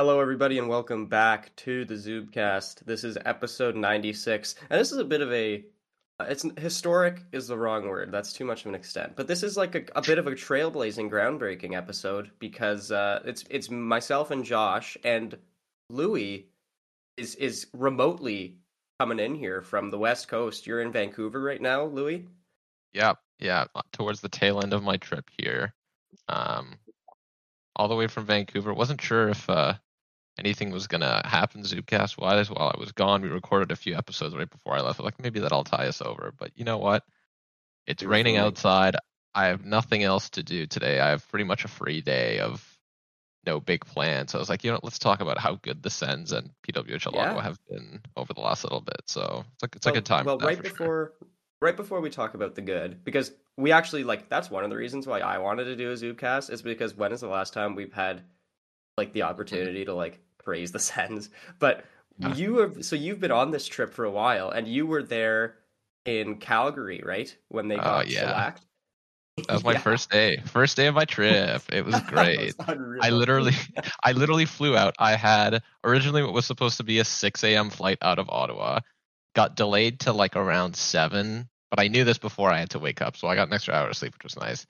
Hello, everybody, and welcome back to the Zubcast. This is episode 96, and this is a bit of a. uh, It's historic is the wrong word. That's too much of an extent. But this is like a, a bit of a trailblazing, groundbreaking episode because uh, it's it's myself and Josh and Louis is is remotely coming in here from the West Coast. You're in Vancouver right now, Louis. Yeah, yeah, uh, towards the tail end of my trip here. Um, all the way from Vancouver. Wasn't sure if uh, anything was gonna happen Zubcast wise while I was gone. We recorded a few episodes right before I left. Like maybe that'll tie us over. But you know what? It's raining outside. I have nothing else to do today. I have pretty much a free day of no big plans. So I was like, you know, let's talk about how good the Sens and PWHL Yeah. Have been over the last little bit. So it's like it's well, a good time. Well, right for sure. before right before we talk about the good, because we actually like that's one of the reasons why I wanted to do a Zubcast is because when is the last time we've had like the opportunity to like praise the Sens? But Yeah. you have so you've been on this trip for a while, and you were there in Calgary, right? When they Oh, got yeah. shellacked. That was my Yeah. first day. First day of my trip. It was great. unreal. I literally, I literally flew out. I had originally what was supposed to be a 6 a.m. flight out of Ottawa, got delayed to like around seven. But I knew this before I had to wake up, so I got an extra hour of sleep, which was nice.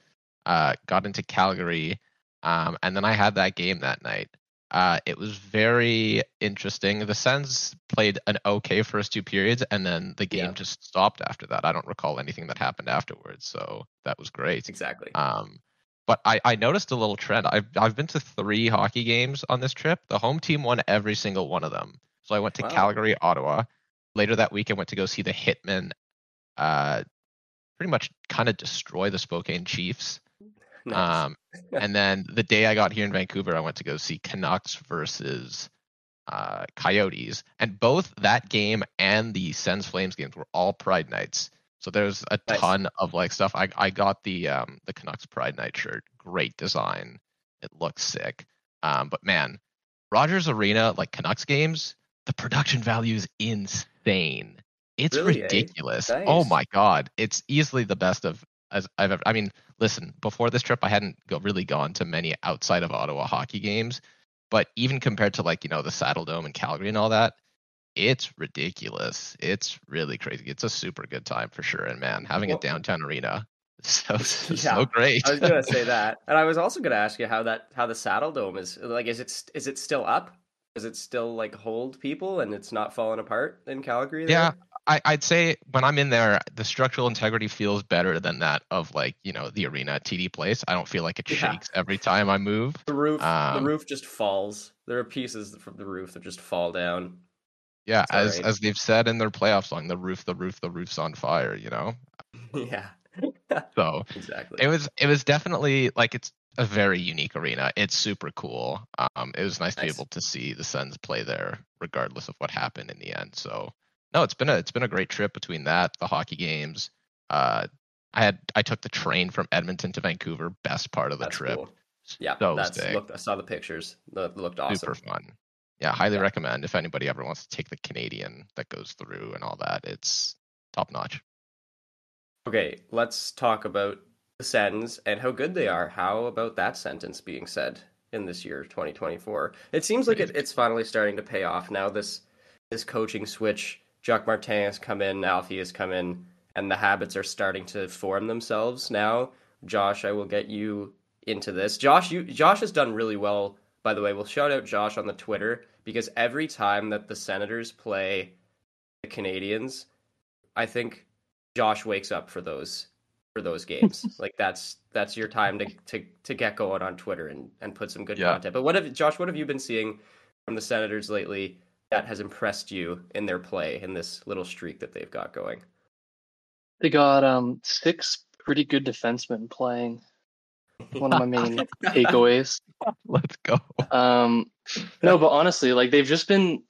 Uh, got into Calgary, um, and then I had that game that night. Uh, it was very interesting. The Sens played an okay first two periods, and then the game Yeah. just stopped after that. I don't recall anything that happened afterwards, so that was great. exactly. Um, but I, I noticed a little trend. I've I've been to three hockey games on this trip. The home team won every single one of them. So I went to Wow. Calgary, Ottawa. Later that week, I went to go see the Hitmen. Uh, pretty much kind of destroy the Spokane Chiefs. Nice. Um, and then the day I got here in Vancouver, I went to go see Canucks versus uh, Coyotes, and both that game and the Sens Flames games were all Pride nights. So there's a Nice. ton of like stuff. I I got the um the Canucks Pride night shirt. Great design. It looks sick. Um, but man, Rogers Arena like Canucks games, the production value is insane. It's Really, eh? ridiculous. Oh my god, it's easily the best of as I've ever. I mean, listen, before this trip, I hadn't go, really gone to many outside of Ottawa hockey games, but even compared to like you know the Saddle Dome and Calgary and all that, it's ridiculous. It's really crazy. It's a super good time for sure. And man, having a downtown arena, so so Yeah, great. I was gonna say that, and I was also gonna ask you how that how the Saddle Dome is like. Is it is it still up? Is it still like hold people and it's not falling apart in Calgary? there? Yeah, I, I'd say when I'm in there, the structural integrity feels better than that of like you know the arena at TD Place. I don't feel like it Yeah. shakes every time I move. the roof um, the roof just falls. There are pieces from the roof that just fall down. Yeah, It's as alright. as they've said in their playoff song, the roof, the roof, the roof's on fire. You know, yeah, so exactly. it was it was definitely like it's a very unique arena. It's super cool. Um, it was nice to be able to see the Suns play there, regardless of what happened in the end. So no, it's been a it's been a great trip between that, the hockey games. Uh, I had I took the train from Edmonton to Vancouver, best part of the That's trip. cool. Yeah, So that's sick. looked. I saw the pictures. That looked awesome. super fun. Yeah, highly Yeah. recommend if anybody ever wants to take the Canadian that goes through and all that. It's top notch. Okay, let's talk about the Sens and how good they are. How about that sentence being said in this year, 2024? It seems like it, it's finally starting to pay off now. This this coaching switch, Jacques Martin has come in, Alfie has come in, and the habits are starting to form themselves now. Josh, I will get you into this. Josh, you Josh has done really well. By the way, we'll shout out Josh on the Twitter because every time that the Senators play the Canadiens, I think Josh wakes up for those for those games. like that's that's your time to to to get going on Twitter and and put some good Yeah. content. But what have Josh? What have you been seeing from the Senators lately that has impressed you in their play in this little streak that they've got going? They got um six pretty good defensemen playing. One of my main takeaways. Let's go. Um, no, but honestly, like they've just been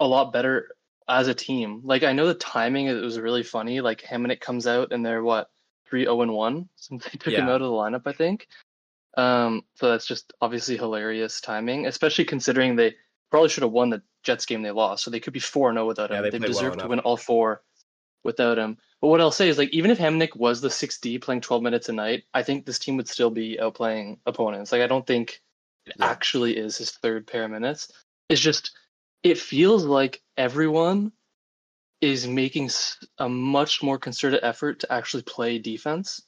a lot better as a team. Like I know the timing it was really funny. Like Hamonic comes out and they're what three zero and one since they took him Yeah. out of the lineup. I think. Um, so that's just obviously hilarious timing, especially considering they probably should have won the Jets game they lost. So they could be four zero oh without Yeah, him. they they played well deserve to win all four without him. But what I'll say is like even if Hamonic was the 6D playing 12 minutes a night, I think this team would still be outplaying opponents. Like I don't think it Yeah. actually is his third pair of minutes. It's just it feels like everyone is making a much more concerted effort to actually play defense.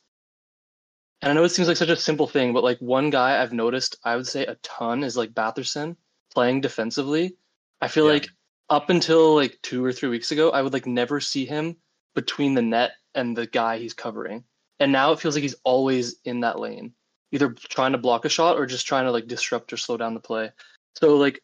And I know it seems like such a simple thing, but like one guy I've noticed, I would say a ton is like Batherson playing defensively. I feel Yeah. like up until like two or three weeks ago, I would like never see him between the net and the guy he's covering. And now it feels like he's always in that lane, either trying to block a shot or just trying to like disrupt or slow down the play. So like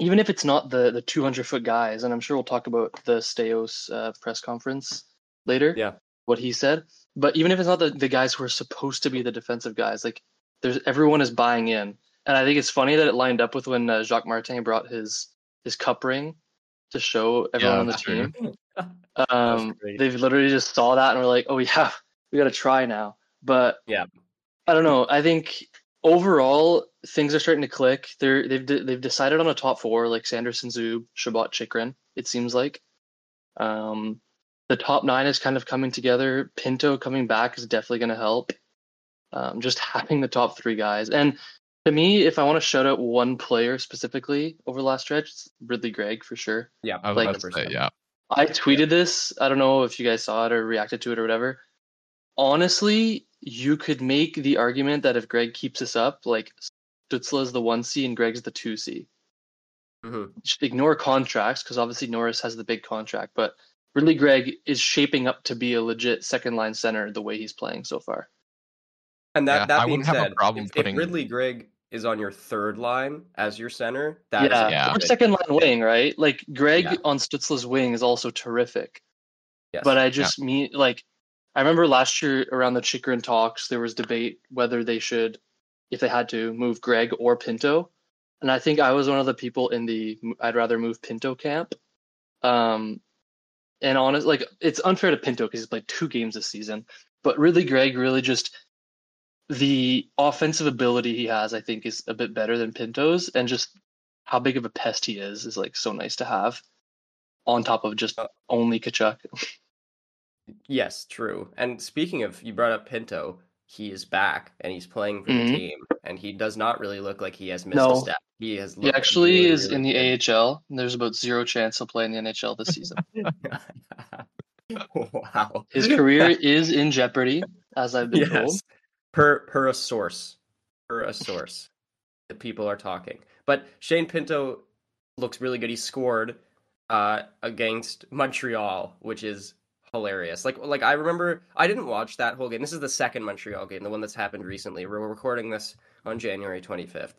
even if it's not the the 200 foot guys, and I'm sure we'll talk about the Staios uh, press conference later. Yeah. What he said, but even if it's not the, the guys who are supposed to be the defensive guys, like there's everyone is buying in, and I think it's funny that it lined up with when uh, Jacques Martin brought his his cup ring to show everyone Yeah, on the team. Um, they've literally just saw that and were like, "Oh yeah, we got to try now." But Yeah. I don't know. I think overall things are starting to click. They're they've de- they've decided on a top four like Sanderson, Zub, Chabot, Chychrun. It seems like. Um, the top nine is kind of coming together. Pinto coming back is definitely going to help. Um, just having the top three guys, and to me, if I want to shout out one player specifically over the last stretch, it's Ridly Greig for sure. Yeah, I was Like- about to say, yeah. I tweeted this. I don't know if you guys saw it or reacted to it or whatever. Honestly, you could make the argument that if Greig keeps this up, like Stützle is the one C and Greig's the two C. Mhm. Ignore contracts because obviously Norris has the big contract, but Ridly Greig is shaping up to be a legit second line center the way he's playing so far. And that Yeah, that I wouldn't have a problem if, putting- if Ridly Greig is on your third line as your center, that is yeah, a Yeah. or second line wing, right? Like Greig Yeah. on Stützle's wing is also terrific. yes. But I just mean like I remember last year around the Chychrun talks, there was debate whether they should, if they had to, move Greig or Pinto, and I think I was one of the people in the I'd rather move Pinto camp. Um, and honest, like it's unfair to Pinto because he's played two games this season, but really Greig really just the offensive ability he has, I think, is a bit better than Pinto's, and just how big of a pest he is is like so nice to have. On top of just Uh, only Tkachuk. Yes, true. And speaking of, you brought up Pinto. He is back and he's playing for Mhm. the team, and he does not really look like he has missed No. a step. He has. He actually really, is really in the good. AHL, and there's about zero chance he'll play in the NHL this season. wow. His career is in jeopardy, as I've been told. Per per a source, per a source, the people are talking. But Shane Pinto looks really good. He scored uh, against Montreal, which is hilarious. Like like I remember I didn't watch that whole game. This is the second Montreal game, the one that's happened recently. We're recording this on January 25th.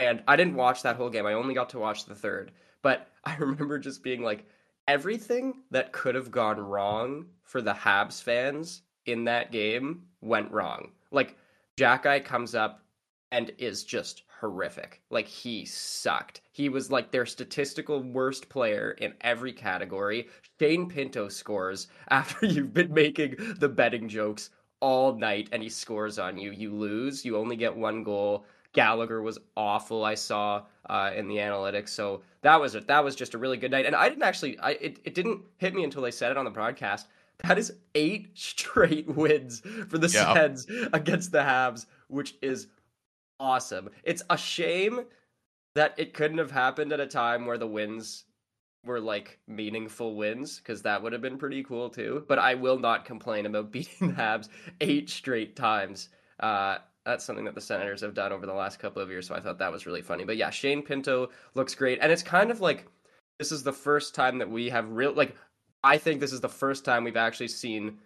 And I didn't watch that whole game. I only got to watch the third. But I remember just being like everything that could have gone wrong for the Habs fans in that game went wrong. Like Jackeye comes up and is just horrific. Like he sucked. He was like their statistical worst player in every category. Shane Pinto scores after you've been making the betting jokes all night and he scores on you. You lose. You only get one goal. Gallagher was awful. I saw uh, in the analytics, so that was a, that was just a really good night. And I didn't actually, I it, it didn't hit me until they said it on the broadcast. That is eight straight wins for the Yeah. Sens against the Habs, which is awesome. It's a shame that it couldn't have happened at a time where the wins were like meaningful wins because that would have been pretty cool too. But I will not complain about beating the Habs eight straight times. Uh, that's something that the Senators have done over the last couple of years, so I thought that was really funny. But yeah, Shane Pinto looks great, and it's kind of like this is the first time that we have real like I think this is the first time we've actually seen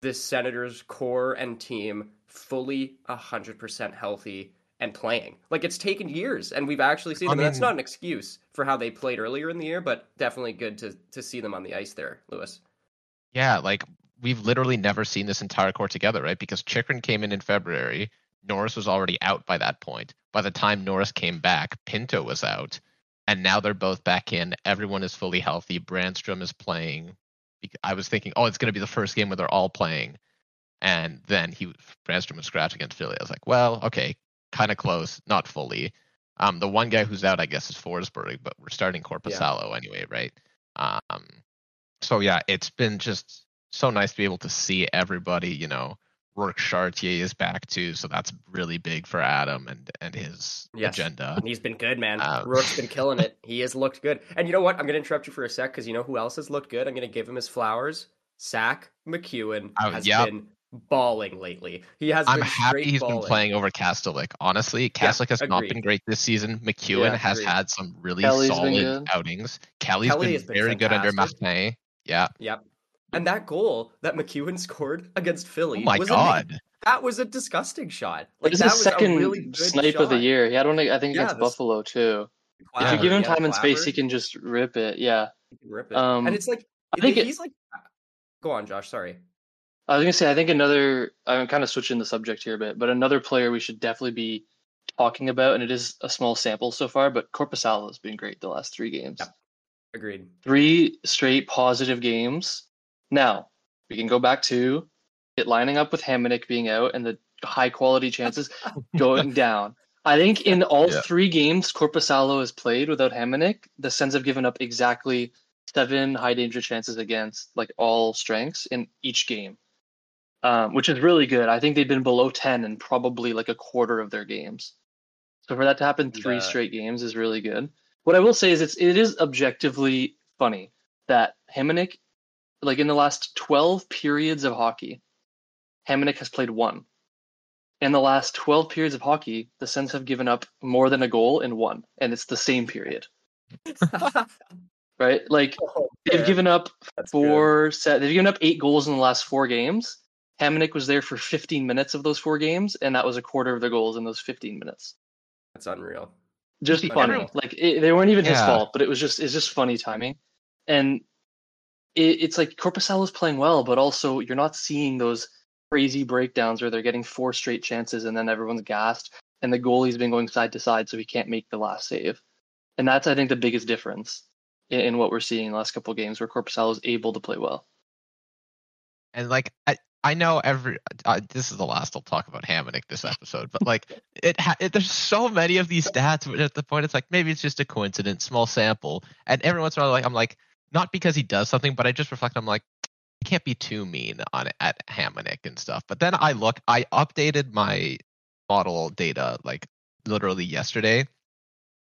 this Senators core and team fully hundred percent healthy and playing. Like it's taken years, and we've actually seen I them. that's not an excuse for how they played earlier in the year, but definitely good to to see them on the ice there, Louis. Yeah, like we've literally never seen this entire core together, right? Because Chychrun came in in February. Norris was already out by that point. By the time Norris came back, Pinto was out. And now they're both back in. Everyone is fully healthy. Brännström is playing. I was thinking, oh, it's going to be the first game where they're all playing. And then he Brännström was scratch against Philly. I was like, well, okay, kind of close, not fully. Um, the one guy who's out, I guess, is Forsberg, but we're starting Korpisalo anyway, right? Um, so yeah, it's been just so nice to be able to see everybody. You know, Rourke Chartier is back too, so that's really big for Adam and and his Yes. agenda. And he's been good, man. Um, Rourke's been killing it. He has looked good. And you know what? I'm going to interrupt you for a sec because you know who else has looked good? I'm going to give him his flowers. Zach MacEwen Oh, has yep. been balling lately. He has I'm been happy straight he's balling. been playing over Kastelic. Honestly, Kastelic has not been great this season. MacEwen Yeah, has had some really Kelly's solid outings. Kelly's Kelly been, has been very good under fantastic. Martin. Yeah. Yep. And that goal that MacEwen scored against Philly Oh my was god. A, that was a disgusting shot. Like It's that his was second a really good snipe of the year. He had one, I think, Yeah, against this- Buffalo too. If you give him yeah, time and space, he can just rip it. Yeah. he can rip it. Um, and it's like I think it- he's like Go on, Josh, sorry. I was gonna say, I think another. I'm kind of switching the subject here a bit, but another player we should definitely be talking about, and it is a small sample so far, but Korpisalo has been great the last three games. Yeah. Agreed. Three straight positive games. Now we can go back to it lining up with Hamonic being out and the high quality chances going down. I think in all Yeah. three games Korpisalo has played without Hamonic, the Sens have given up exactly seven high danger chances against like all strengths in each game, um, which is really good. I think they've been below 10 in probably like a quarter of their games. So for that to happen three The- straight games is really good. What I will say is it's it is objectively funny that Hamonic, like in the last 12 periods of hockey, Hamonic has played one. In the last 12 periods of hockey, the Sens have given up more than a goal in one, and it's the same period, right? Like oh, they've given up That's good. four set. They've given up eight goals in the last four games. Hamonic was there for 15 minutes of those four games, and that was a quarter of the goals in those 15 minutes. That's unreal. Just See, funny. everyone- Like it, they weren't even his fault, but it was just it's just funny timing. And it, it's like Corpusal is playing well, but also you're not seeing those crazy breakdowns where they're getting four straight chances and then everyone's gassed and the goalie's been going side to side so he can't make the last save. And that's I think the biggest difference in, in what we're seeing in the last couple of games where Corpusal is able to play well. And like I, I know every uh, this is the last I'll talk about Hamonic this episode, but like it, ha- it there's so many of these stats but at the point it's like maybe it's just a coincidence, small sample, and every once in a while like I'm like not because he does something, but I just reflect I'm like I can't be too mean on it at Hamonic and stuff. But then I look, I updated my model data like literally yesterday,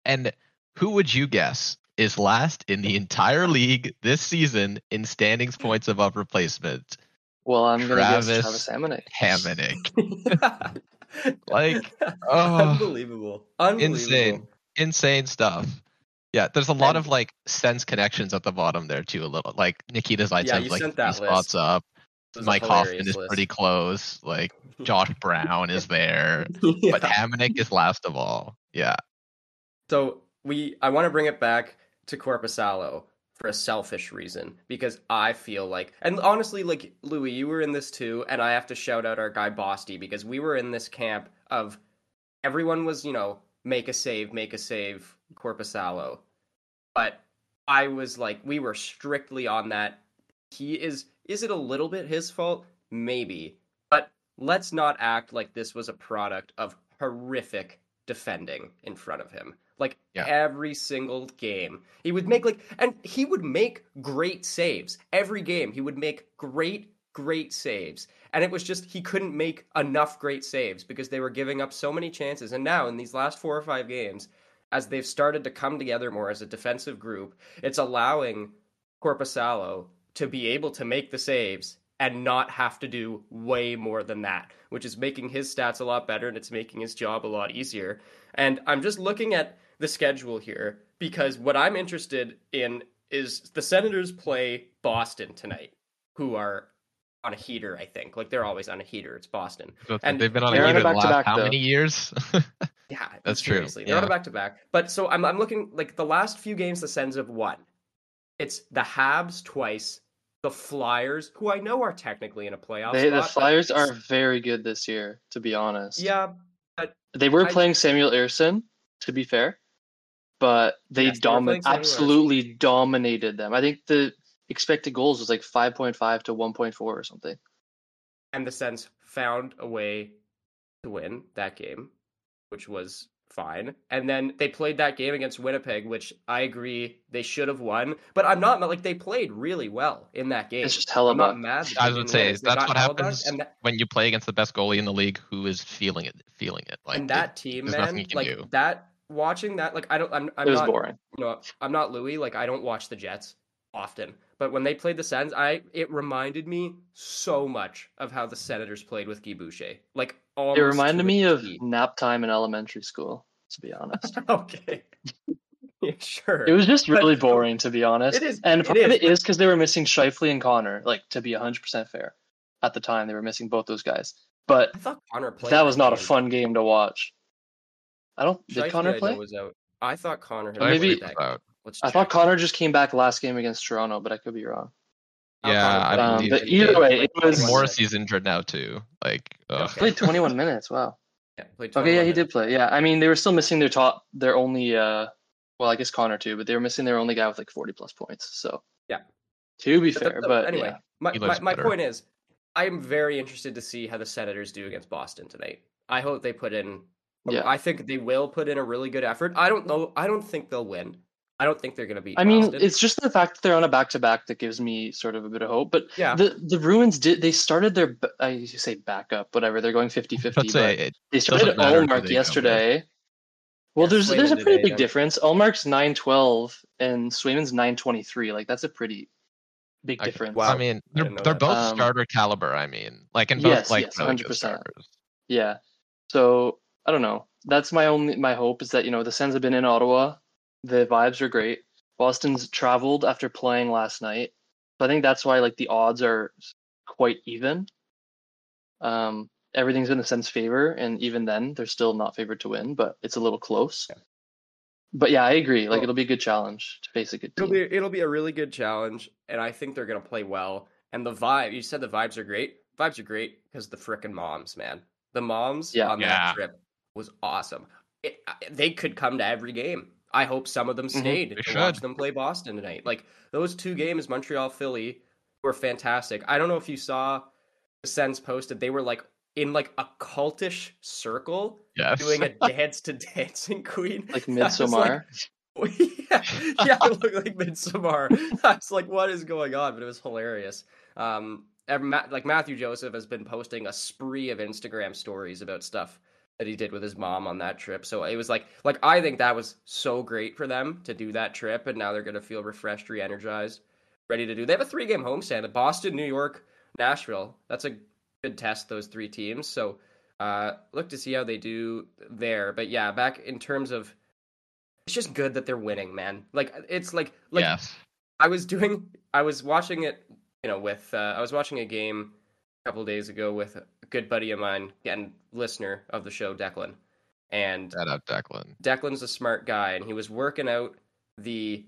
and who would you guess is last in the entire league this season in standings hmm. points above replacement? Well, I'm gonna Travis guess Travis Hamonic. Hamonic. Like, oh. unbelievable. Unbelievable. Insane. Insane stuff. Yeah, there's a lot And- of like sense connections at the bottom there too. A little like Nikita Zaitsev's Yeah, like that spots up. It was a Mike Hoffman is list. pretty close. Like Josh Brown is there, Yeah. but Hamannik is last of all. Yeah, So we, I want to bring it back to Korpisalo for a selfish reason because I feel like, and honestly, like Louis, you were in this too, and I have to shout out our guy Bosty because we were in this camp of everyone was, you know, make a save, make a save, Korpisalo, but I was like, we were strictly on that. He is, is it a little bit his fault? Maybe, but let's not act like this was a product of horrific defending in front of him. Like Yeah. every single game, he would make like, and he would make great saves every game. He would make great, great saves, and it was just he couldn't make enough great saves because they were giving up so many chances. And now in these last four or five games, as they've started to come together more as a defensive group, it's allowing Korpisalo to be able to make the saves and not have to do way more than that, which is making his stats a lot better and it's making his job a lot easier. And I'm just looking at the schedule here because what I'm interested in is the Senators play Boston tonight, who are on a heater, I think. Like they're always on a heater. It's Boston. So And they've been on a they're on a heater the last how though. many years? Yeah, That's true, seriously. They're on a back to back. But so I'm I'm looking like the last few games the Sens have won. It's the Habs twice, the Flyers, who I know are technically in a playoff They, the spot, but Flyers it's- are very good this year, to be honest. Yeah, They were I- playing Samuel Ersson, to be fair, but they Yes, they domi- playing Samuel absolutely dominated them. I think the expected goals was like 5.5 to 1.4 or something. and the Sens found a way to win that game, which was fine. And then they played that game against Winnipeg, which I agree they should have won. But I'm not like they played really well in that game. It's just hell I'm not mad. I they was gonna didn't say win. They what happens and that, when you play against the best goalie in the league who is feeling it, feeling it. Like and that team, there's man, like do. that. Watching that, like I don't, I'm, I'm it was not, boring. you know, I'm not Louis. Like I don't watch the Jets often, but when they played the Sens, I it reminded me so much of how the Senators played with Guy Boucher. Like almost It reminded me of T. nap time in elementary school, to be honest. okay, yeah, sure. It was just But- really boring, to be honest. It is- and it part of is, it is because they were missing Scheifele and Connor. Like to be 100% fair, at the time they were missing both those guys. But I thought Connor played. that was not a fun game to watch. I don't. Did Scheifele, Connor I play? Was out. I thought Connor had maybe- played that game. Let's I thought Connor just came back last game against Toronto, but I could be wrong. Thought Yeah, Connor I Um, believe but either game, way, like, it was- Morrissey's injured now too. Like. Okay. Played 21 minutes. Wow. Yeah, played Okay, yeah, 21 he did play. Yeah, I mean, they were still missing their top, their only, uh, well, I guess Connor too, but they were missing their only guy with like 40 plus points. So Yeah. to be But fair, the- but anyway, yeah. my, my, my point is, I am very interested to see how the Senators do against Boston tonight. I hope they put in. Yeah. I think they will put in a really good effort. I don't know. I don't think they'll win. I don't think they're going to beat. I mean, Boston. it's just the fact that they're on a back to back that gives me sort of a bit of hope. But yeah. the the Bruins did they started their I say backup, whatever. They're going 50-50. Let's say but it they started doesn't matter who they Ullmark yesterday. Well, Yeah, there's there's a pretty today, big then. difference. Ullmark's 912 and Swayman's 923. Like that's a pretty big I- difference. Wow. I mean, they're didn't they're that. both Um, starter caliber. I mean, like in both yes, like yes, 100%. Yeah. So I don't know. That's my only my hope is that you know the Sens have been in Ottawa. The vibes are great. Boston's traveled after playing last night. So I think that's why like the odds are quite even. Um, everything's in the Sens' favor, and even then they're still not favored to win, but it's a little close. But yeah, I agree. Like Well- it'll be a good challenge to face a good It'll team. be it'll be a really good challenge, and I think they're gonna play well. And the vibe you said the vibes are great. Vibes are great because the frickin' moms, man. The moms Yeah. on Yeah. that trip was awesome. It, they could come to every game. I hope some of them Mhm. stayed They to watch them play Boston tonight. Like those two games, Montreal Philly, were fantastic. I don't know if you saw the Sens posted. They were like in like a cultish circle Yes. doing a dance to Dancing Queen. Like I was Midsommar. yeah, yeah, it looked like Midsommar. I was like, what is going on? But it was hilarious. Um, and like Matthew Joseph has been posting a spree of Instagram stories about stuff that he did with his mom on that trip. So it was like, like I think that was so great for them to do that trip, and now they're gonna feel refreshed, re-energized, ready to do. They have a three-game homestand: at Boston, New York, Nashville. That's a good test. Those three teams. So uh, look to see how they do there. But yeah, back in terms of it's just good that they're winning, man. Like it's like like yes. I was doing I was watching it, you know, with uh, I was watching a game a couple days ago with good buddy of mine and listener of the show, Declan. And Shout out Declan. Declan's a smart guy and he was working out the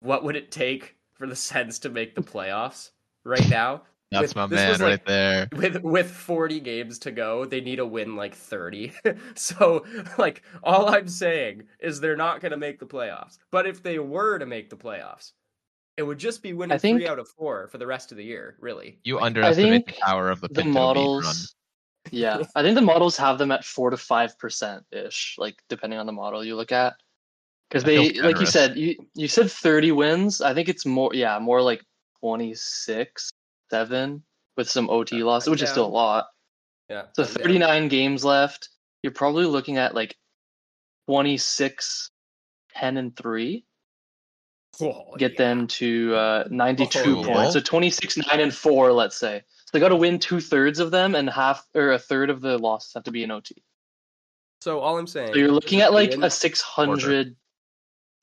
what would it take for the Sens to make the playoffs right now. That's With- my man right like, there. with with 40 games to go they need to win like 30 so like all i'm saying is they're not going to make the playoffs but if they were to make the playoffs it would just be winning think- three out of four for the rest of the year really You Like, underestimate the power of the The Pinto run. models Yeah, I think the models have them at four to five percent ish, like depending on the model you look at. Because they, like you said, you you said thirty wins. I think it's more, yeah, more like twenty six, seven with some OT Yeah, loss, I'm which is still a lot. Yeah. So thirty nine games left. You're probably looking at like 26, 10 and three. Oh, Get yeah. them to uh, ninety two Oh, yeah. points. So twenty six, nine and four, let's say. So they got to win two thirds of them, and half or a third of the losses have to be in OT. So all I'm saying. So you're looking at like a 600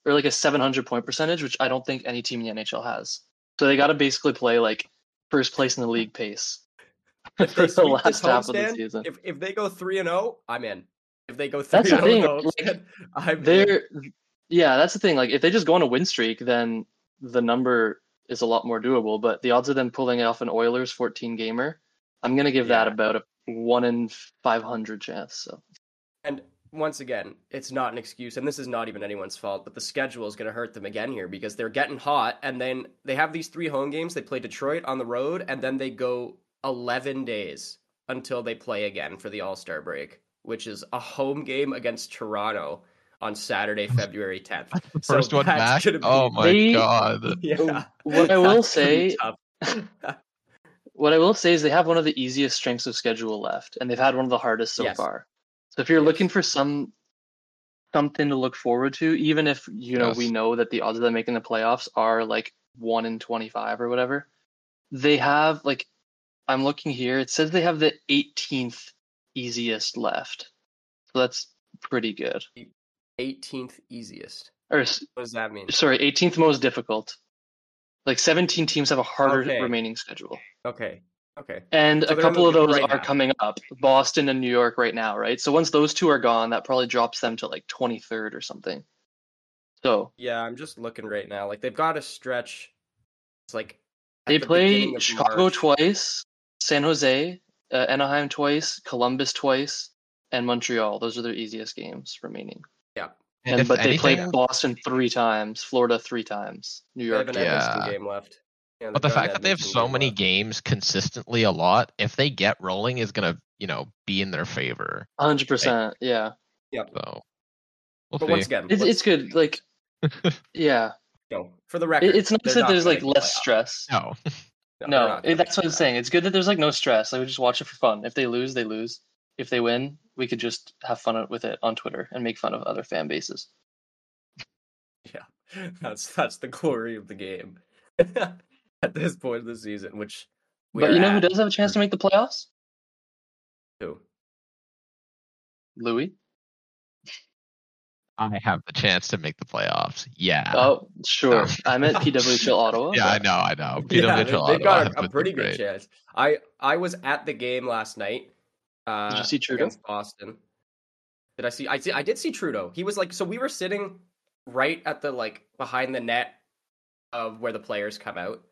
or like a 700 point percentage, which I don't think any team in the NHL has. So they got to basically play like first place in the league pace if for they the last half of the season. If if they go three and zero, I'm in. If they go three That's and the thing, zero, like, I'm in. Yeah, that's the thing. Like if they just go on a win streak, then the number is a lot more doable. But the odds of them pulling off an Oilers 14 gamer, I'm gonna give that about a one in 500 chance. So And once again, it's not an excuse, and this is not even anyone's fault, but the schedule is going to hurt them again here because they're getting hot, and then they have these three home games. They play Detroit on the road, and then they go 11 days until they play again for the All Star break, which is a home game against Toronto on Saturday, February 10th. The So first one that's back. be- Oh my They- god. Yeah. what I will That's gonna be say what I will say is they have one of the easiest strengths of schedule left, and they've had one of the hardest so Yes. far. So if you're Yes. looking for some something to look forward to, even if you know we know that the odds of them making the playoffs are like one in twenty five or whatever, they have like I'm looking here. It says they have the 18th easiest left, so that's pretty good. 18th easiest. Or What does that mean? sorry, 18th most difficult. Like 17 teams have a harder Okay. remaining schedule. Okay. Okay. And So a couple of those right are now. coming up. Boston and New York right now, right? So once those two are gone, that probably drops them to like 23rd or something. So Yeah, I'm just looking right now. Like they've got a stretch. It's like they the play Chicago March. twice, San Jose, uh, Anaheim twice, Columbus twice, and Montreal. Those are their easiest games remaining. Yeah, And, if but they anything, play Boston three times, Florida three times, New they have York. an twice. Yeah. game left. Yeah, But the fact that they have so game many left. games consistently a lot, if they get rolling, is gonna you know be in their favor. 100%. Yeah. So we'll But see. once again, It's, it's good. Like, yeah. go for the record. It's nice that there's like less stress. no, they're No, it- that's what I'm saying. It's good that there's like no stress. Like we just watch it for fun. If they lose, they lose. If they win, we could just have fun with it on Twitter and make fun of other fan bases. Yeah, that's that's the glory of the game at this point of the season. Which, we but you know who does have a chance to make the playoffs? Who? Louis. I have the chance to make the playoffs. Yeah. Oh, sure. I'm at PWHL Ottawa. yeah, I know, I know. Yeah, PWHL they, they've Ottawa got a, a been pretty great. good chance. I I was at the game last night. Uh, Did you see Trudeau? against Boston? Did I see? I see. I did see Trudeau. He was like, so we were sitting right at the like behind the net of where the players come out,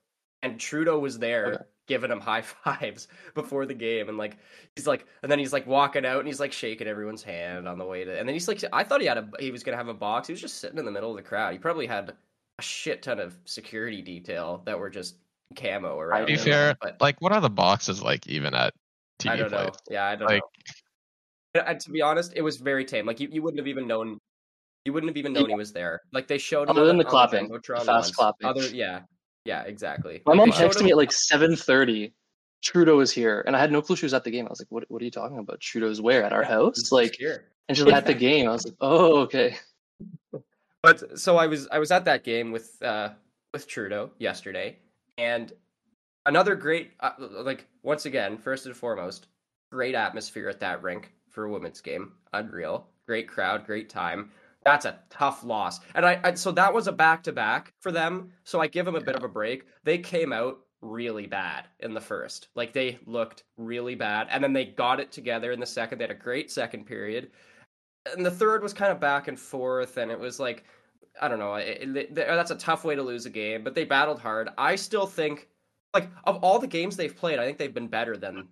and Trudeau was there Okay. giving him high fives before the game, and like he's like, and then he's like walking out and he's like shaking everyone's hand on the way to, and then he's like, I thought he had a he was gonna have a box. He was just sitting in the middle of the crowd. He probably had a shit ton of security detail that were just camo around. To be him, fair, but like what are the boxes like even at TV I don't know. Yeah, I don't Like- know. And to be honest, it was very tame. Like you, you wouldn't have even known. You wouldn't have even known he was there. Like they showed him Other than the, the clapping, the fast once. clapping. Other, yeah, yeah, exactly. My Like, mom texted me at like 7:30. Trudeau is here, and I had no clue she was at the game. I was like, "What? What are you talking about? Trudeau's where at our house?" Like, here. and she's like, at the game. I was like, "Oh, okay." But so I was I was at that game with uh with Trudeau yesterday, and another great uh, like once again first and foremost great atmosphere at that rink for a women's game, unreal, great crowd, great time. That's a tough loss, and I, I so that was a back to back for them. So I give them a bit of a break. They came out really bad in the first, like they looked really bad, and then they got it together in the second. They had a great second period, and the third was kind of back and forth, and it was like I don't know. It, it- that's a tough way to lose a game, but they battled hard. I still think, like, of all the games they've played, I think they've been better than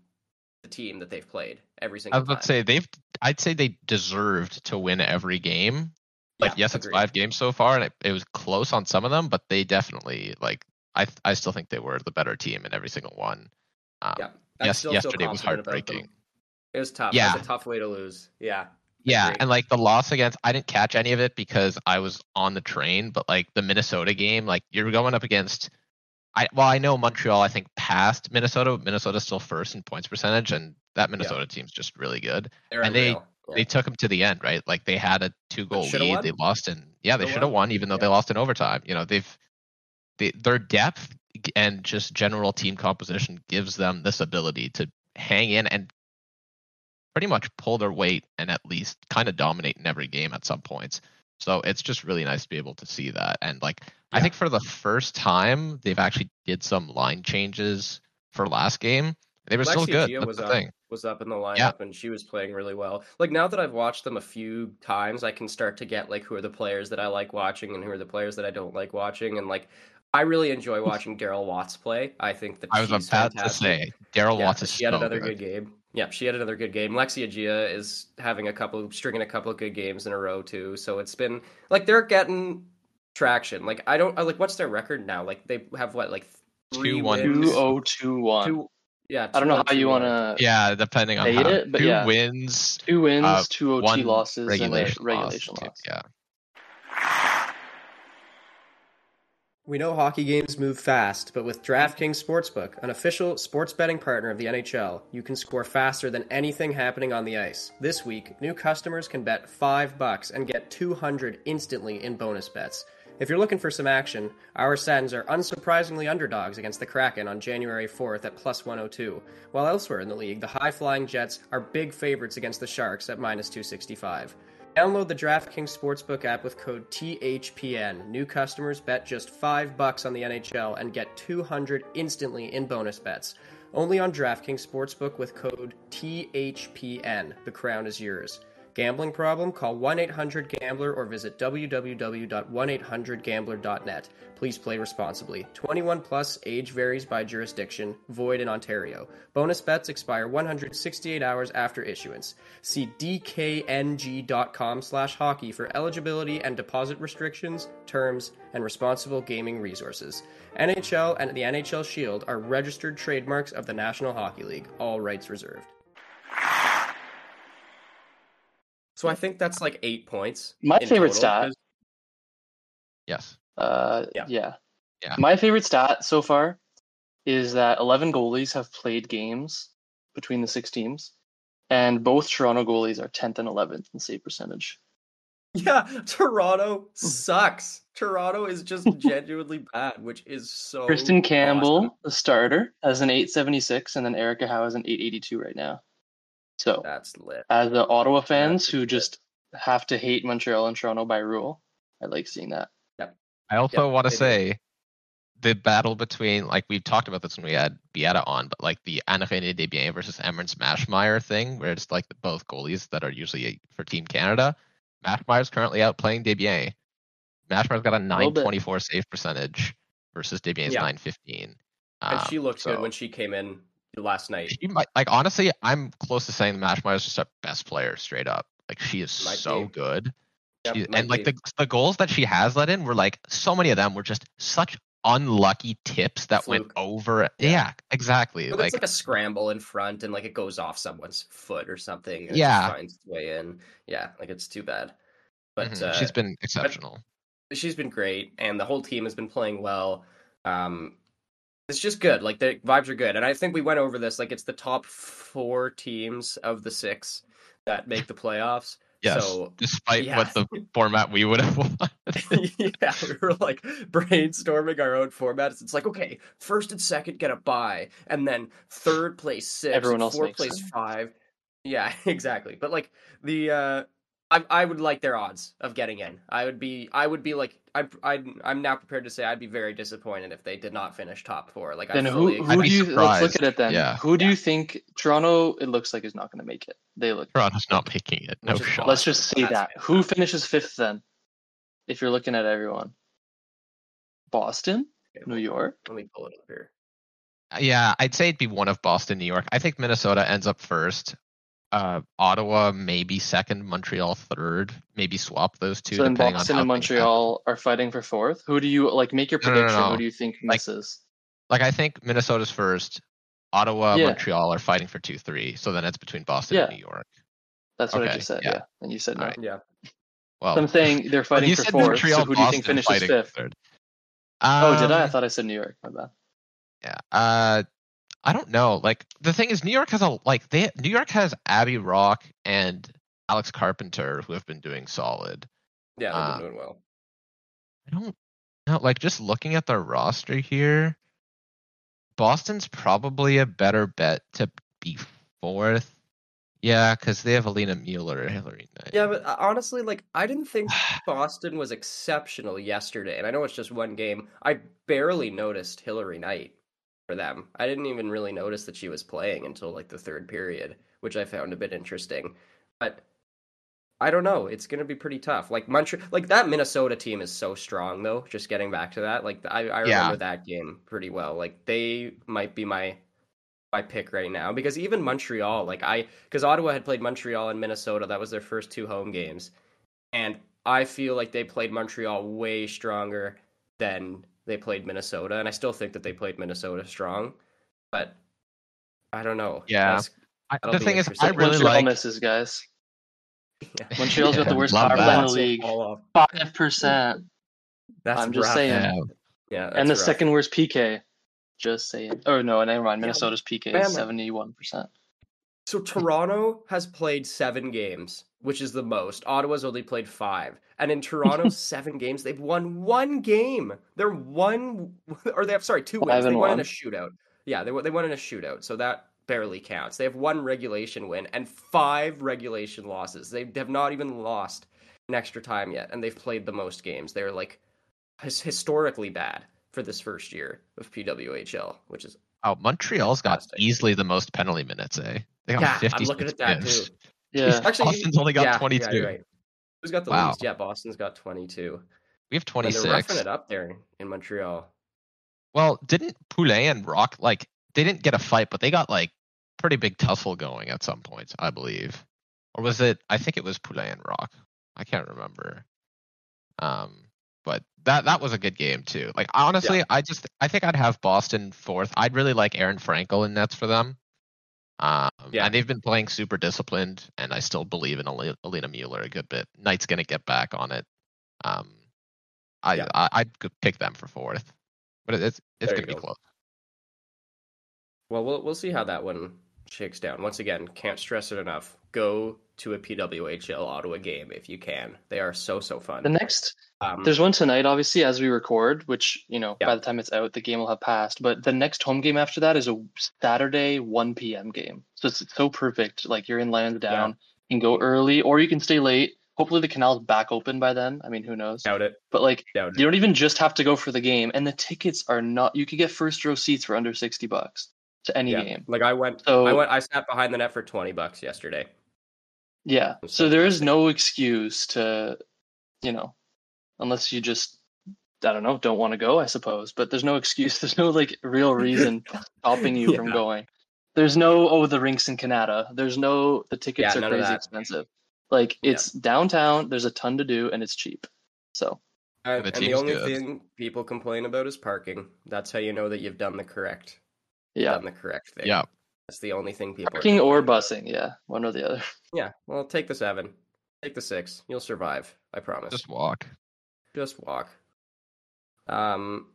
the team that they've played every I single time. to say they've. I'd say they deserved to win every game. Like Yeah, yes, it's five games so far, and it, it was close on some of them, but they definitely like. I I still think they were the better team in every single one. Um, Yeah, I yes, yesterday was confident about them. heartbreaking. It was tough. Yeah. It was a tough way to lose. Yeah. Yeah, Agreed. and like the loss against, I didn't catch any of it because I was on the train. But like the Minnesota game, like you're going up against, I well, I know Montreal. I think passed Minnesota. Minnesota's still first in points percentage, and that Minnesota team's just really good. They're and they-. Yeah. They took them to the end, right? Like they had a two goal lead. won? They lost in yeah, they Shoulda won? won, even though Yeah. they lost in overtime. You know, they've they, their depth and just general team composition gives them this ability to hang in and pretty much pull their weight and at least kind of dominate in every game at some points. So it's just really nice to be able to see that. And like I think for the first time they've actually did some line changes for last game. They were still good. Gia That's was the up, thing. was up in the lineup Yeah. and she was playing really well. Like now that I've watched them a few times, I can start to get like who are the players that I like watching and who are the players that I don't like watching. And like I really enjoy watching Daryl Watts play. I think that I was she's about fantastic. to say Daryl Yeah, Watts is she had another good. good game. Yeah, she had another good game. Lexia Gia is having a couple, stringing a couple of good games in a row too. So it's been like they're getting traction. Like I don't I, like what's their record now? Like they have what like three Two, one, wins? Two oh two one. Two- yeah, I don't know how you want to. Yeah, depending on how it, but two yeah. wins, Two wins, uh, two OT one losses, regulation, and a regulation loss. loss. Yeah. We know hockey games move fast, but with DraftKings Sportsbook, an official sports betting partner of the NHL, you can score faster than anything happening on the ice. This week, new customers can bet 5 bucks and get 200 instantly in bonus bets. If you're looking for some action, our Sens are unsurprisingly underdogs against the Kraken on January 4th at plus 102, while elsewhere in the league, the high-flying Jets are big favorites against the Sharks at minus 265. Download the DraftKings Sportsbook app with code THPN. New customers bet just 5 bucks on the NHL and get 200 instantly in bonus bets. Only on DraftKings Sportsbook with code THPN. The crown is yours. Gambling problem? Call 1-800-GAMBLER or visit www.1800gambler.net. Please play responsibly. 21 plus age varies by jurisdiction. Void in Ontario. Bonus bets expire 168 hours after issuance. See dkng.com slash hockey for eligibility and deposit restrictions, terms, and responsible gaming resources. NHL and the NHL Shield are registered trademarks of the National Hockey League. All rights reserved. So I think that's like eight points. My favorite total, stat. 'cause- Yes. Uh, Yeah. yeah. Yeah. My favorite stat so far is that 11 goalies have played games between the six teams, and both Toronto goalies are 10th and 11th in save percentage. Yeah, Toronto sucks. Toronto is just genuinely bad, which is so. Kristen Campbell, awesome. the starter, has an 876, and then Erica Howe has an 882 right now. So, That's lit. as the Ottawa fans who legit. just have to hate Montreal and Toronto by rule, I like seeing that. Yep. I also Yep, want to they do. say the battle between like we've talked about this when we had Bieta on, but like the Anne-Renée Desbiens versus Emerance Maschmeyer thing, where it's like both goalies that are usually for Team Canada. Maschmeyer's currently out playing Desbiens. Maschmeyer's got a Little bit. 924 save percentage versus Desbiens' Yeah. 915. And Um, she looked good when she came in last night. she might like honestly, I'm close to saying the Maschmeyer's just our best player straight up. Like she is Might so be. good. Yep, She- might and like be. the the goals that she has let in were like so many of them were just such unlucky tips that went over. Yeah. Yeah, exactly. But Like, it's like a scramble in front, and like it goes off someone's foot or something. And It Yeah. finds its way in. Yeah, like it's too bad. But mhm, uh, she's been exceptional. she's been great, and the whole team has been playing well. Um, it's just good. Like the vibes are good, and I think we went over this. Like it's the top four teams of the six that make the playoffs. Yes, So despite yeah. what the format we would have wanted. yeah, we were like brainstorming our own formats. It's like, okay, first and second get a bye, and then third place six, Everyone else fourth place it. five. Yeah, exactly. But like the, uh, I I would like their odds of getting in. I would be I would be like I I I'm now prepared to say I'd be very disappointed if they did not finish top four. Like Then I who, fully I'd who do you, let's look at it then. Yeah. Who do you think Toronto, it looks like, is not going to make it? They look. Toronto's not making it. No Which is shot. Let's just say That's that. Who finishes fifth then? If you're looking at everyone, Boston, New York. Let me pull it up here. Yeah, I'd say it'd be one of Boston, New York. I think Minnesota ends up first. Uh, Ottawa maybe second, Montreal third. Maybe swap those two So then depending Boston on and how happen. Montreal are fighting for fourth. Who do you like? Make your No, no, no, prediction. no. Who do you think Like- misses? Like I think Minnesota's first, Ottawa, Yeah. Montreal are fighting for two, three. So then it's between Boston and New York. That's what I just said. yeah. Yeah, and you said no. Alright. Yeah. Well, I'm saying they're fighting you for said fourth. Montreal, so who do you think finishes fifth? third. oh, did I? I Um, thought I said New York. My bad. Yeah. Uh, I don't know. Like the thing is, New York has a like they New York has Abby Roque and Alex Carpenter who have been doing solid. Yeah, they've Um, been doing well. I don't know. Like just looking at their roster here, Boston's probably a better bet to be fourth. Yeah, because they have Alina Mueller and Hilary Knight. Yeah, but uh, honestly, like I didn't think Boston was exceptional yesterday, and I know it's just one game. I barely noticed Hilary Knight for them. I didn't even really notice that she was playing until like the third period, which I found a bit interesting. But I don't know. It's going to be pretty tough. Like Montreal, like that Minnesota team is so strong, though. Just getting back to that, like I, I Yeah. remember that game pretty well. Like they might be my my pick right now because even Montreal, like I, because Ottawa had played Montreal and Minnesota, that was their first two home games, and I feel like they played Montreal way stronger than they played Minnesota, and I still think that they played Minnesota strong, but I don't know. Yeah. I, the thing is, I really Montreal like. misses, guys. yeah. Montreal's got the worst Love power play in the league. Five percent, That's what I'm just rough. saying. Yeah. Yeah, and the rough. second worst PK. Just saying. Oh no, never mind. Yeah, Minnesota's PK is seventy-one percent. So Toronto has played seven games, which is the most. Ottawa's only played five, and in Toronto's seven games, they've won one game. They're one, or they have sorry two wins. They and won in a shootout. Yeah, they they won in a shootout, so that barely counts. They have one regulation win and five regulation losses. They have not even lost in extra time yet, and they've played the most games. They're like his, historically bad for this first year of PWHL, which is Oh, Montreal's got easily the most penalty minutes, eh? They got yeah. 50 I'm looking at that too. Yeah. Actually, Boston's only got yeah, yeah, 22. you're right. Who's got the Wow. least? Yeah, Boston's got 22. We have And they're 26. roughing it up there in Montreal. Well, didn't Poulin and Roque like they didn't get a fight, but they got like pretty big tussle going at some points, I believe. Or was it I think it was Poulin and Roque. I can't remember. Um but that that was a good game too. Like honestly, I just I think I'd have Boston fourth. I'd really like Aerin Frankel in nets for them. Um, Yeah. and they've been playing super disciplined, and I still believe in Ale- Alina Mueller a good bit. Knight's gonna get back on it. Um, I, Yeah. I I'd pick them for fourth, but it's it's gonna be close. Well, we'll we'll see how that one shakes down. Once again, can't stress it enough. Go to a PWHL Ottawa game if you can. They are so so fun. The next um, There's one tonight, obviously, as we record, which, you know, Yeah. by the time it's out, the game will have passed. But the next home game after that is a Saturday 1 p.m. game. So it's so perfect. Like you're in Lansdowne, you can go early or you can stay late. Hopefully the canal's back open by then. I mean, who knows? doubt it. But like Doubt it. you don't even just have to go for the game. And the tickets are not you could get first row seats for under sixty bucks to any Yeah. game. Like I went, So- I went, I sat behind the net for 20 bucks yesterday. Yeah. So there is no excuse to, you know, unless you just, I don't know, don't want to go, I suppose. But there's no excuse. There's no like real reason stopping you from going. There's no, oh, the rinks in Canada. There's no, the tickets Yeah, are crazy expensive. Like Yeah. it's downtown. There's a ton to do and it's cheap. So Uh, the and the only good. thing people complain about is parking. That's how you know that you've done the correct, yeah, done the correct thing. Yeah. That's the only thing people. are parking or complaining busing. Yeah, one or the other. Yeah. Well, take the seven. Take the six. You'll survive. I promise. Just walk. Just walk. Um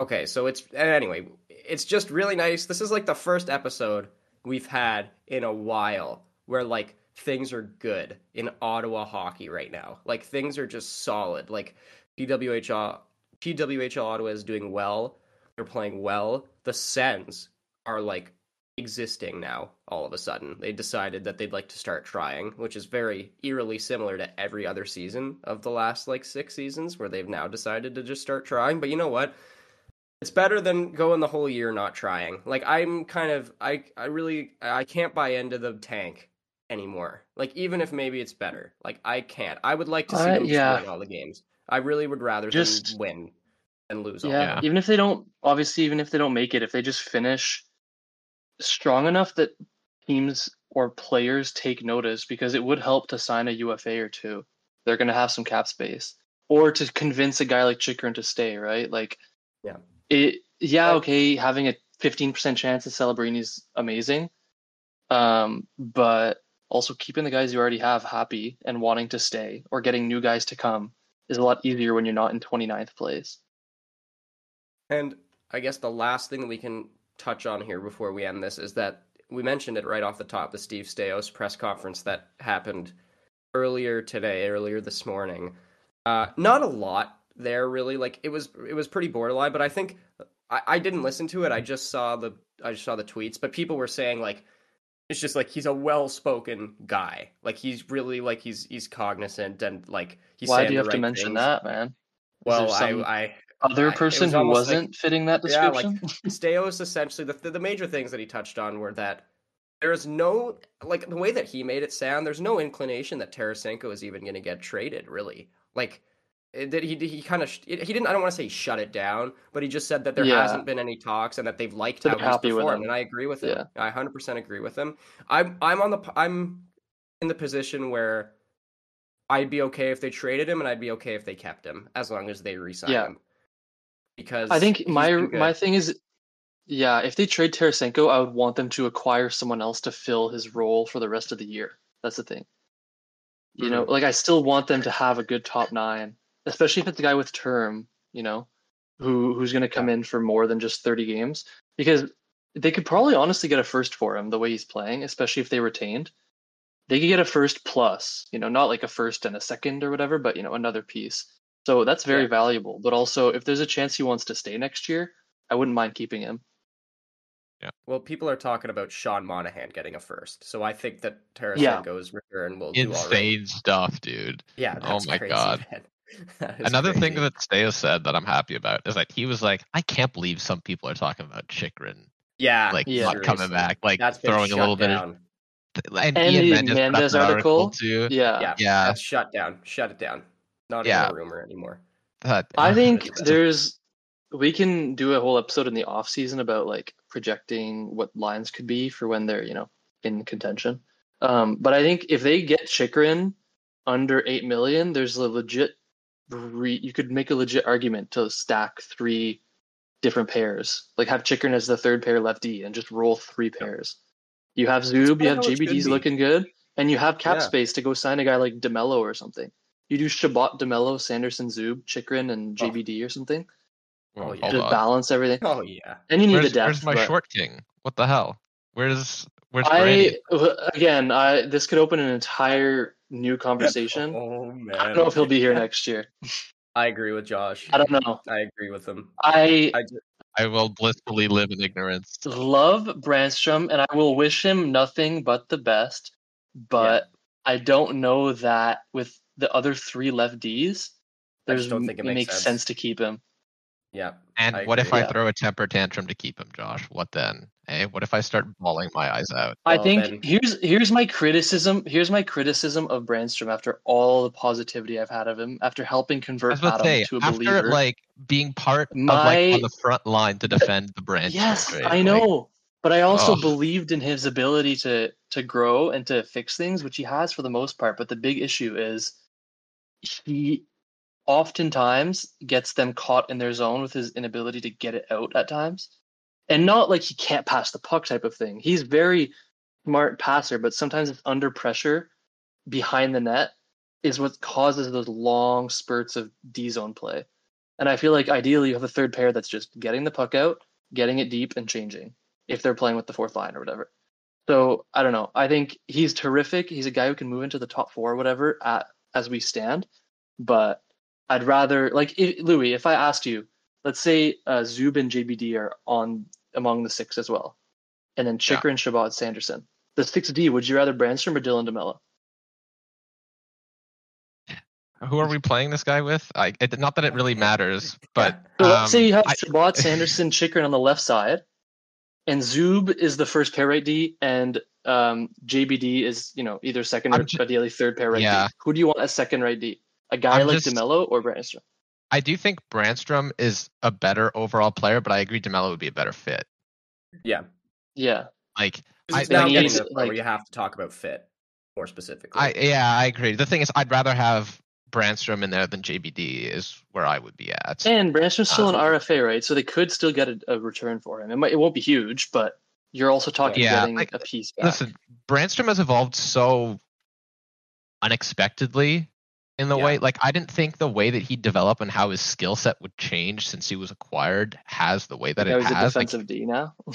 okay, so it's anyway, it's just really nice. This is like the first episode we've had in a while where like things are good in Ottawa hockey right now. Like things are just solid. Like PWHL PWHL Ottawa is doing well. They're playing well. The Sens are like existing now all of a sudden. They decided that they'd like to start trying, which is very eerily similar to every other season of the last like 6 seasons where they've now decided to just start trying. But you know what? It's better than going the whole year not trying. Like I'm kind of I I really I can't buy into the tank anymore. Like even if maybe it's better. Like I can't. I would like to see Uh, them just yeah. win all the games. I really would rather Just- them win and lose all. Yeah, Yeah. even if they don't, obviously, even if they don't make it, if they just finish strong enough that teams or players take notice, because it would help to sign a UFA or two. They're going to have some cap space, or to convince a guy like Chychrun to stay, right? Like, Yeah. it. Yeah, okay, having a 15% chance that is amazing. Um, but also keeping the guys you already have happy and wanting to stay or getting new guys to come is a lot easier when you're not in 29th place. And I guess the last thing we can touch on here before we end this is that we mentioned it right off the top the Steve Staios press conference that happened earlier today, earlier this morning. Uh, not a lot there really. Like it was it was pretty borderline, but I think I, I didn't listen to it. I just saw the I just saw the tweets, but people were saying like it's just like he's a well-spoken guy. Like he's really like he's he's cognizant and like he's Why do you have to mention things. that, man? Is Well, I some I other person who wasn't fitting that yeah, description? like Staios essentially the the major things that he touched on were that there is no like the way that he made it sound. There's no inclination that Tarasenko is even going to get traded. Really, like it- that he he kind of he didn't. I don't want to say he shut it down, but he just said that there Yeah. hasn't been any talks and that they've liked how he's performed, and I agree with him. Yeah. I 100% agree with him. I'm I'm on the I'm in the position where I'd be okay if they traded him, and I'd be okay if they kept him as long as they re-sign Yeah. him. Because I think my my thing is, yeah, if they trade Tarasenko, I would want them to acquire someone else to fill his role for the rest of the year. That's the thing. You know, like I still want them to have a good top nine, especially if it's a guy with term. You know, who who's going to come in for more than just thirty games because they could probably honestly get a first for him the way he's playing, especially if they retained. They could get a first plus, you know, not like a first and a second or whatever, but you know, another piece. So that's very Yeah. valuable. But also, if there's a chance he wants to stay next year, I wouldn't mind keeping him. Yeah. Well, people are talking about Sean Monahan getting a first, so I think that Yeah. Tarasenko's return will do all right. Insane stuff, dude. Yeah, Oh my crazy, God. man. That is Another thing that Staios said that I'm happy about is that he was like, I can't believe some people are talking about Chychrun yeah, like Yeah. not coming back, like that's throwing a little down. bit of and, And Ian Mendes Mendes an article? too. Yeah. Yeah, Yeah. that's shut down. Shut it down. Not Yeah. even a rumor anymore. That- I think there's we can do a whole episode in the off season about like projecting what lines could be for when they're, you know, in contention. Um, but I think if they get Chychrun under eight million, there's a legit re- you could make a legit argument to stack three different pairs. Like have Chychrun as the third pair lefty and just roll three pairs. You have Zub, you have how JBD's looking good, and you have cap Yeah. space to go sign a guy like DeMelo or something. You do Chabot, DeMelo, Sanderson, Zub, Chychrun, and Oh. JBD or something Oh, yeah. Hold to balance everything. Oh yeah. And you need Where's, the depth. where's my but short king? What the hell? Where's where's Brady? I again, I this could open an entire new conversation. Oh man. I don't know if he'll be here next year. I agree with Josh. I don't know. I agree with him. I I just, I will blissfully live in ignorance. love Brännström and I will wish him nothing but the best. But I don't know that with the other three left Ds, I there's just don't think it makes sense. sense to keep him. yeah. And I what if. I Yeah. throw a temper tantrum to keep him, Josh? What then? Hey, what if I start bawling my eyes out? I Well, think then- here's here's my criticism. Here's my criticism of Brännström after all the positivity I've had of him, after helping convert was about to Adam say, to a after believer. like being part of like on the front line to defend the brand. Yes, trade, I like, know. But I also Ugh. believed in his ability to to grow and to fix things, which he has for the most part. But the big issue is he oftentimes gets them caught in their zone with his inability to get it out at times. And not like he can't pass the puck type of thing. He's very smart passer, but sometimes it's under pressure behind the net is what causes those long spurts of D zone play. And I feel like ideally you have a third pair that's just getting the puck out, getting it deep, and changing if they're playing with the fourth line or whatever. So I don't know. I think he's terrific. He's a guy who can move into the top four or whatever at as we stand. But I'd rather like if, Louis, if I asked you, let's say uh, Zub and JBD are on among the six as well, and then Yeah. Chychrun, Chabot, Sanderson. The six D, would you rather Brännström or Dylan DeMelo? Who are we playing this guy with? I it, not that it really matters, but So um, let's say you have I- Chabot, Sanderson, Chychrun on the left side, and Zub is the first pair right D, and um, JBD is you know either 2nd I'm or ju- ideally third pair right Yeah. D. Who do you want as second right D? A guy I'm like just- DeMelo or Brännström? I do think Brännström is a better overall player, but I agree DeMelo would be a better fit. Yeah. Yeah, Like I- now I getting to the like- where you have to talk about fit more specifically. I yeah, I agree. The thing is, I'd rather have Brännström in there than JBD is where I would be at. And Brännström's still an Uh, RFA, right? So they could still get a, a return for him. It might, it won't be huge, but you're also talking Yeah, getting like, a piece back. Listen, Brännström has evolved so unexpectedly in the Yeah. way like I didn't think the way that he'd develop and how his skill set would change since he was acquired has the way that now it he's a has. Like, defensive D now.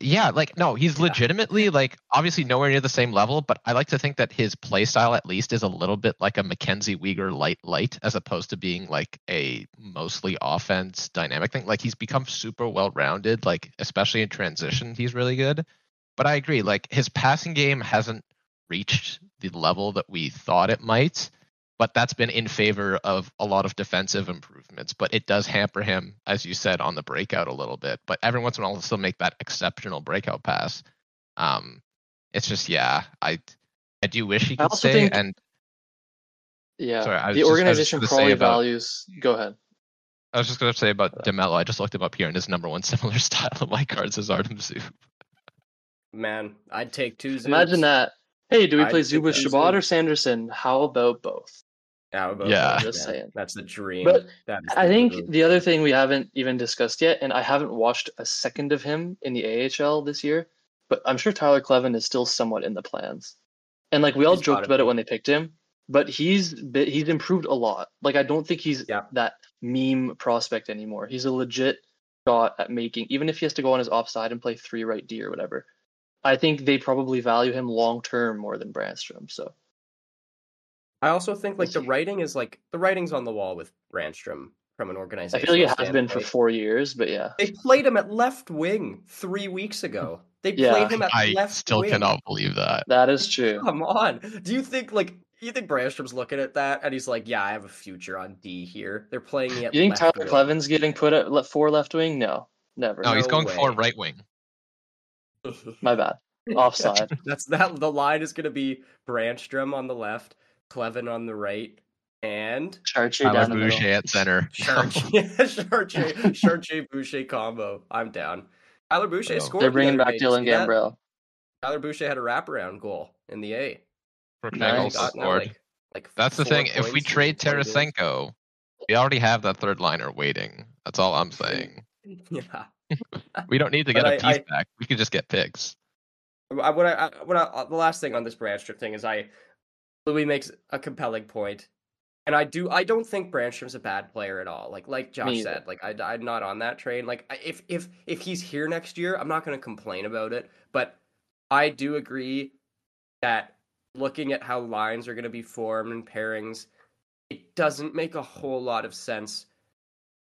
yeah, like no, he's Yeah. legitimately like obviously nowhere near the same level, but I like to think that his play style at least is a little bit like a Mackenzie Weegar light light as opposed to being like a mostly offense dynamic thing. Like he's become super well rounded, like especially in transition, he's really good. But I agree, like his passing game hasn't reached the level that we thought it might. But that's been in favor of a lot of defensive improvements. But it does hamper him, as you said, on the breakout a little bit. But every once in a while, he'll still make that exceptional breakout pass. Um, it's just yeah, I I do wish he could stay. think- And Yeah. Sorry, I the just- I was just organization gonna say probably about- values. Go ahead. I was just gonna say about DeMelo. I just looked him up here, and his number one similar style of my cards is Artem Zub. Man, I'd take two. Zubs. Imagine that. Hey, do we I'd play take Zub with Chabot Zubs. or Sanderson? How about both? How about Yeah. that, Just man? saying. That's the dream. But That is I the think dream. the other thing we haven't even discussed yet, and I haven't watched a second of him in the AHL this year, but I'm sure Tyler Kleven is still somewhat in the plans. And like we all He's joked about it when they picked him, but he's he's improved a lot. Like I don't think he's Yeah. that meme prospect anymore. He's a legit shot at making, even if he has to go on his offside and play three right D or whatever. I think they probably value him long term more than Brännström. So I also think like the writing is like the writing's on the wall with Brännström from an organization. I feel like it has been for four years, but yeah. They played him at left wing three weeks ago. They Yeah. played him at I left I still wing. cannot believe that. That is true. Come on. Do you think like you think Brännström's looking at that and he's like, yeah, I have a future on D here. They're playing me at You think left Tyler wing." Kleven's getting put at le- for left wing? No, never. No, he's No going for way. right wing. My bad. Offside. That's that. The line is going to be Brännström on the left, Kleven on the right, and Chartier Tyler down the middle. Boucher at center. Chartier, Chartier Boucher combo. I'm down. Tyler Boucher Oh. scored. They're bringing other back day. Dylan? Gambrell. Tyler Boucher had a wraparound goal in the A. Brooke Nice. Nagel He got now, scored. like- like That's the thing. If we trade Tarasenko, we already have that third liner waiting. That's all I'm saying. yeah. We don't need to But get a I- piece I- back. We could just get picks. I, what I, I what I, the last thing on this Brännström thing is I Louis makes a compelling point, and I do I don't think Brännström's a bad player at all. Like like Josh Me said, like I I'm not on that train. Like if if if he's here next year, I'm not going to complain about it. But I do agree that looking at how lines are going to be formed and pairings, it doesn't make a whole lot of sense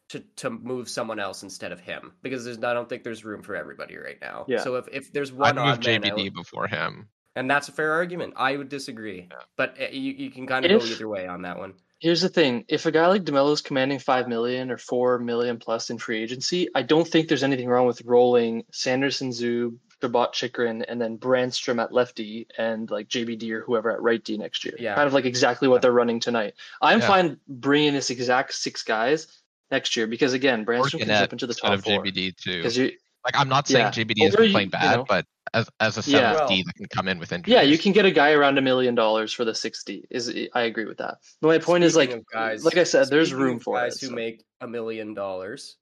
to to move someone else instead of him because there's I don't think there's room for everybody right now. Yeah. So if if there's one, I'd one move odd man JBD before him. And that's a fair argument. I would disagree, Yeah. but uh, you you can kind of go either way on that one. Here's the thing: if a guy like DeMelo is commanding five million or four million plus in free agency, I don't think there's anything wrong with rolling Sanderson, Zub, Chabot Chychrun, and then Brännström at lefty and like JBD or whoever at right D next year. Yeah. Kind of like exactly what they're running tonight. I'm Yeah. fine bringing this exact six guys next year because again, Or Brännström can jump into the instead top of four. JBD too. Because you, Like I'm not saying Yeah. JBD is Or been you- playing bad, know. but as as a Yeah. seventh D that can come in with injuries. yeah, you can get a guy around a million dollars for the sixty. Is I agree with that. But my point is like, guys, like I said, there's room for guys it. who so. make a million dollars.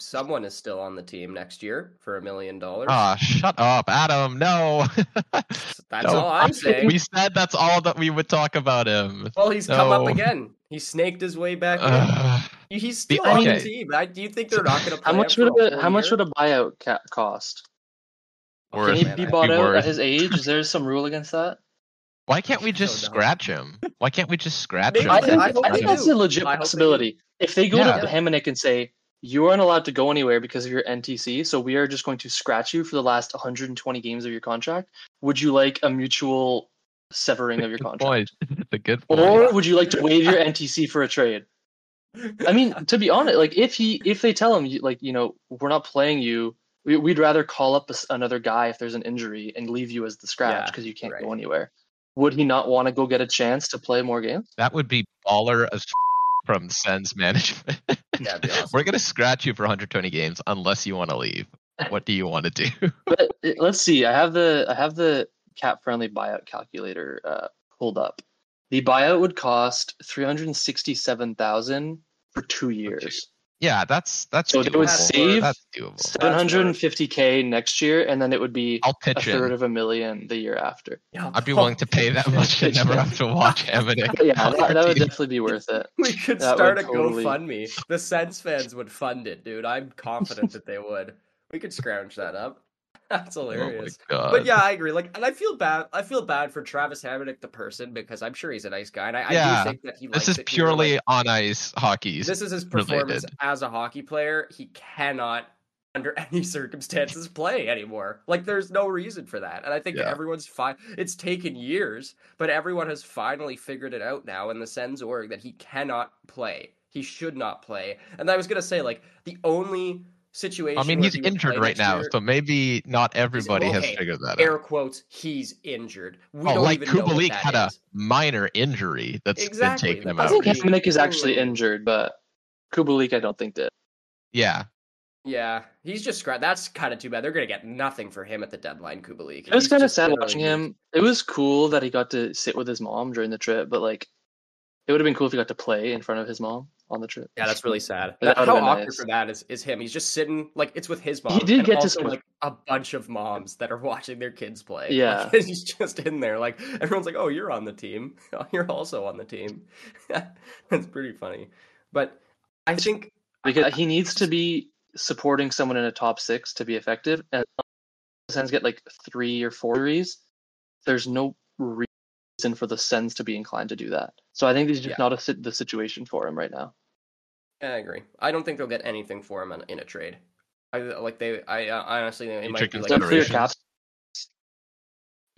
Someone is still on the team next year for a million dollars. Ah, shut up, Adam. No. That's No, all I'm saying. We said that's all that we would talk about him. Well, he's come up again. He snaked his way back in. Ugh. He's The- still on the team. I, do you think they're not going to play How much him would for a, whole how much would a buyout ca- cost? Worth- Can he be bought out at his age? Is there some rule against that? Why can't we just don't scratch him? Why can't we just scratch him? I I- think, I I, think that's a legit I hope they possibility. If they go Yeah. to Hamonic and say, you aren't allowed to go anywhere because of your NTC, so we are just going to scratch you for the last 120 games of your contract, would you like a mutual severing of your contract? point. It's a good point. Or would you like to waive your NTC for a trade? I mean, to be honest, like if he if they tell him like you know we're not playing you, we, we'd rather call up a s another guy if there's an injury and leave you as the scratch Yeah, because you can't right. go anywhere. Would he not want to go get a chance to play more games? that would be baller as from Sens management. Yeah, it'd be awesome. We're gonna scratch you for 120 games unless you want to leave. What do you want to do? But uh, let's see. I have the I have the cap friendly buyout calculator uh, pulled up, The buyout would cost three hundred sixty-seven thousand for two years. Yeah, that's that's So they would doable. save Seven hundred and fifty k next year, and then it would be I'll a third in. of a million the year after. Yeah, I'd be willing to pay that much to never have to watch Hamonic. Yeah, that, that would definitely be worth it. We could That start a totally- GoFundMe. The Sens fans would fund it, dude. I'm confident that they would. We could scrounge that up. That's Oh my hilarious. god. but yeah, I agree. Like, and I feel bad. I feel bad for Travis Hamonic, the person, because I'm sure he's a nice guy, and I, Yeah. I do think that he. this likes is it here, like, purely on ice hockey. this is his performance related. as a hockey player. He cannot, under any circumstances, play anymore. Like, there's no reason for that. And I think Yeah. everyone's fine. It's taken years, but everyone has finally figured it out now in the Sens org that he cannot play. He should not play. And I was gonna say, like, the only situation. I mean, he's he injured right now, year- so maybe not everybody well, has figured that air out. Air quotes, he's injured. We Oh, don't like even Kubalik that had a minor injury that's Exactly, been taking him that out. I think doesn't recently. Hamonic is actually injured, but Kubalik I don't think did. Yeah, Yeah, he's just scratched. That's kind of too bad. They're gonna get nothing for him at the deadline, Kubalik. It was kind of sad watching used. him. It was cool that he got to sit with his mom during the trip, but like, it would have been cool if he got to play in front of his mom on the trip. Yeah, that's really sad. That How awkward nice. for that is, is him. He's just sitting like it's with his mom. He did get to also, like a bunch of moms that are watching their kids play. Yeah. Like, he's just in there. Like everyone's like, "Oh, you're on the team. You're also on the team." that's pretty funny. But I think because he needs to be supporting someone in a top six to be effective. And the Sens get like three or four threes. There's no reason for the Sens to be inclined to do that. So I think this is just Yeah. not a, the situation for him right now. I agree. I don't think they'll get anything for him in, in a trade. I like they. I uh, honestly, it Future might be like clear cap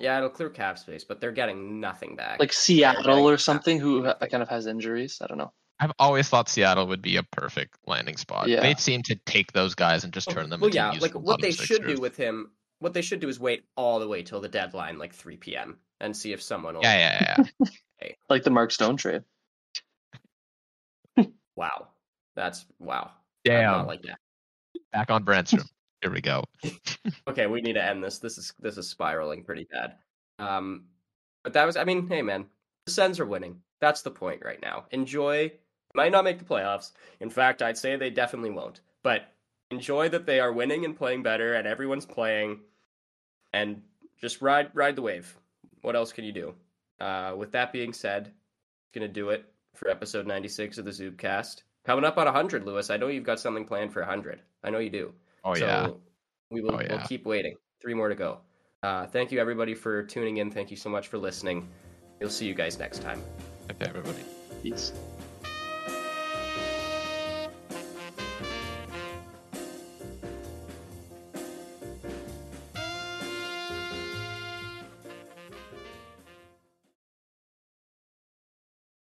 yeah, it'll clear cap space, but they're getting nothing back. like Seattle or something, who ha- kind of has injuries. I don't know. I've always thought Seattle would be a perfect landing spot. Yeah. They seem to take those guys and just turn them well, into yeah, like what they should sixers. do with him. What they should do is wait all the way till the deadline, like 3 p.m., and see if someone will. Yeah, yeah, yeah. Like the Mark Stone trade. Wow, that's wow. I'm Damn. not like that. Back on Brännström. Here we go. Okay, we need to end this. This is this is spiraling pretty bad. Um, but that was. I mean, hey man, the Sens are winning. That's the point right now. Enjoy. Might not make the playoffs. In fact, I'd say they definitely won't. But enjoy that they are winning and playing better, and everyone's playing, and just ride ride the wave. What else can you do? Uh, with that being said, it's gonna do it for episode ninety six of the Zubcast. Coming up on hundred, Louis. I know you've got something planned for hundred. I know you do. Oh so yeah. we will Oh, we'll keep waiting. Three more to go. Uh, thank you everybody for tuning in. Thank you so much for listening. We'll see you guys next time. Okay, everybody. Peace.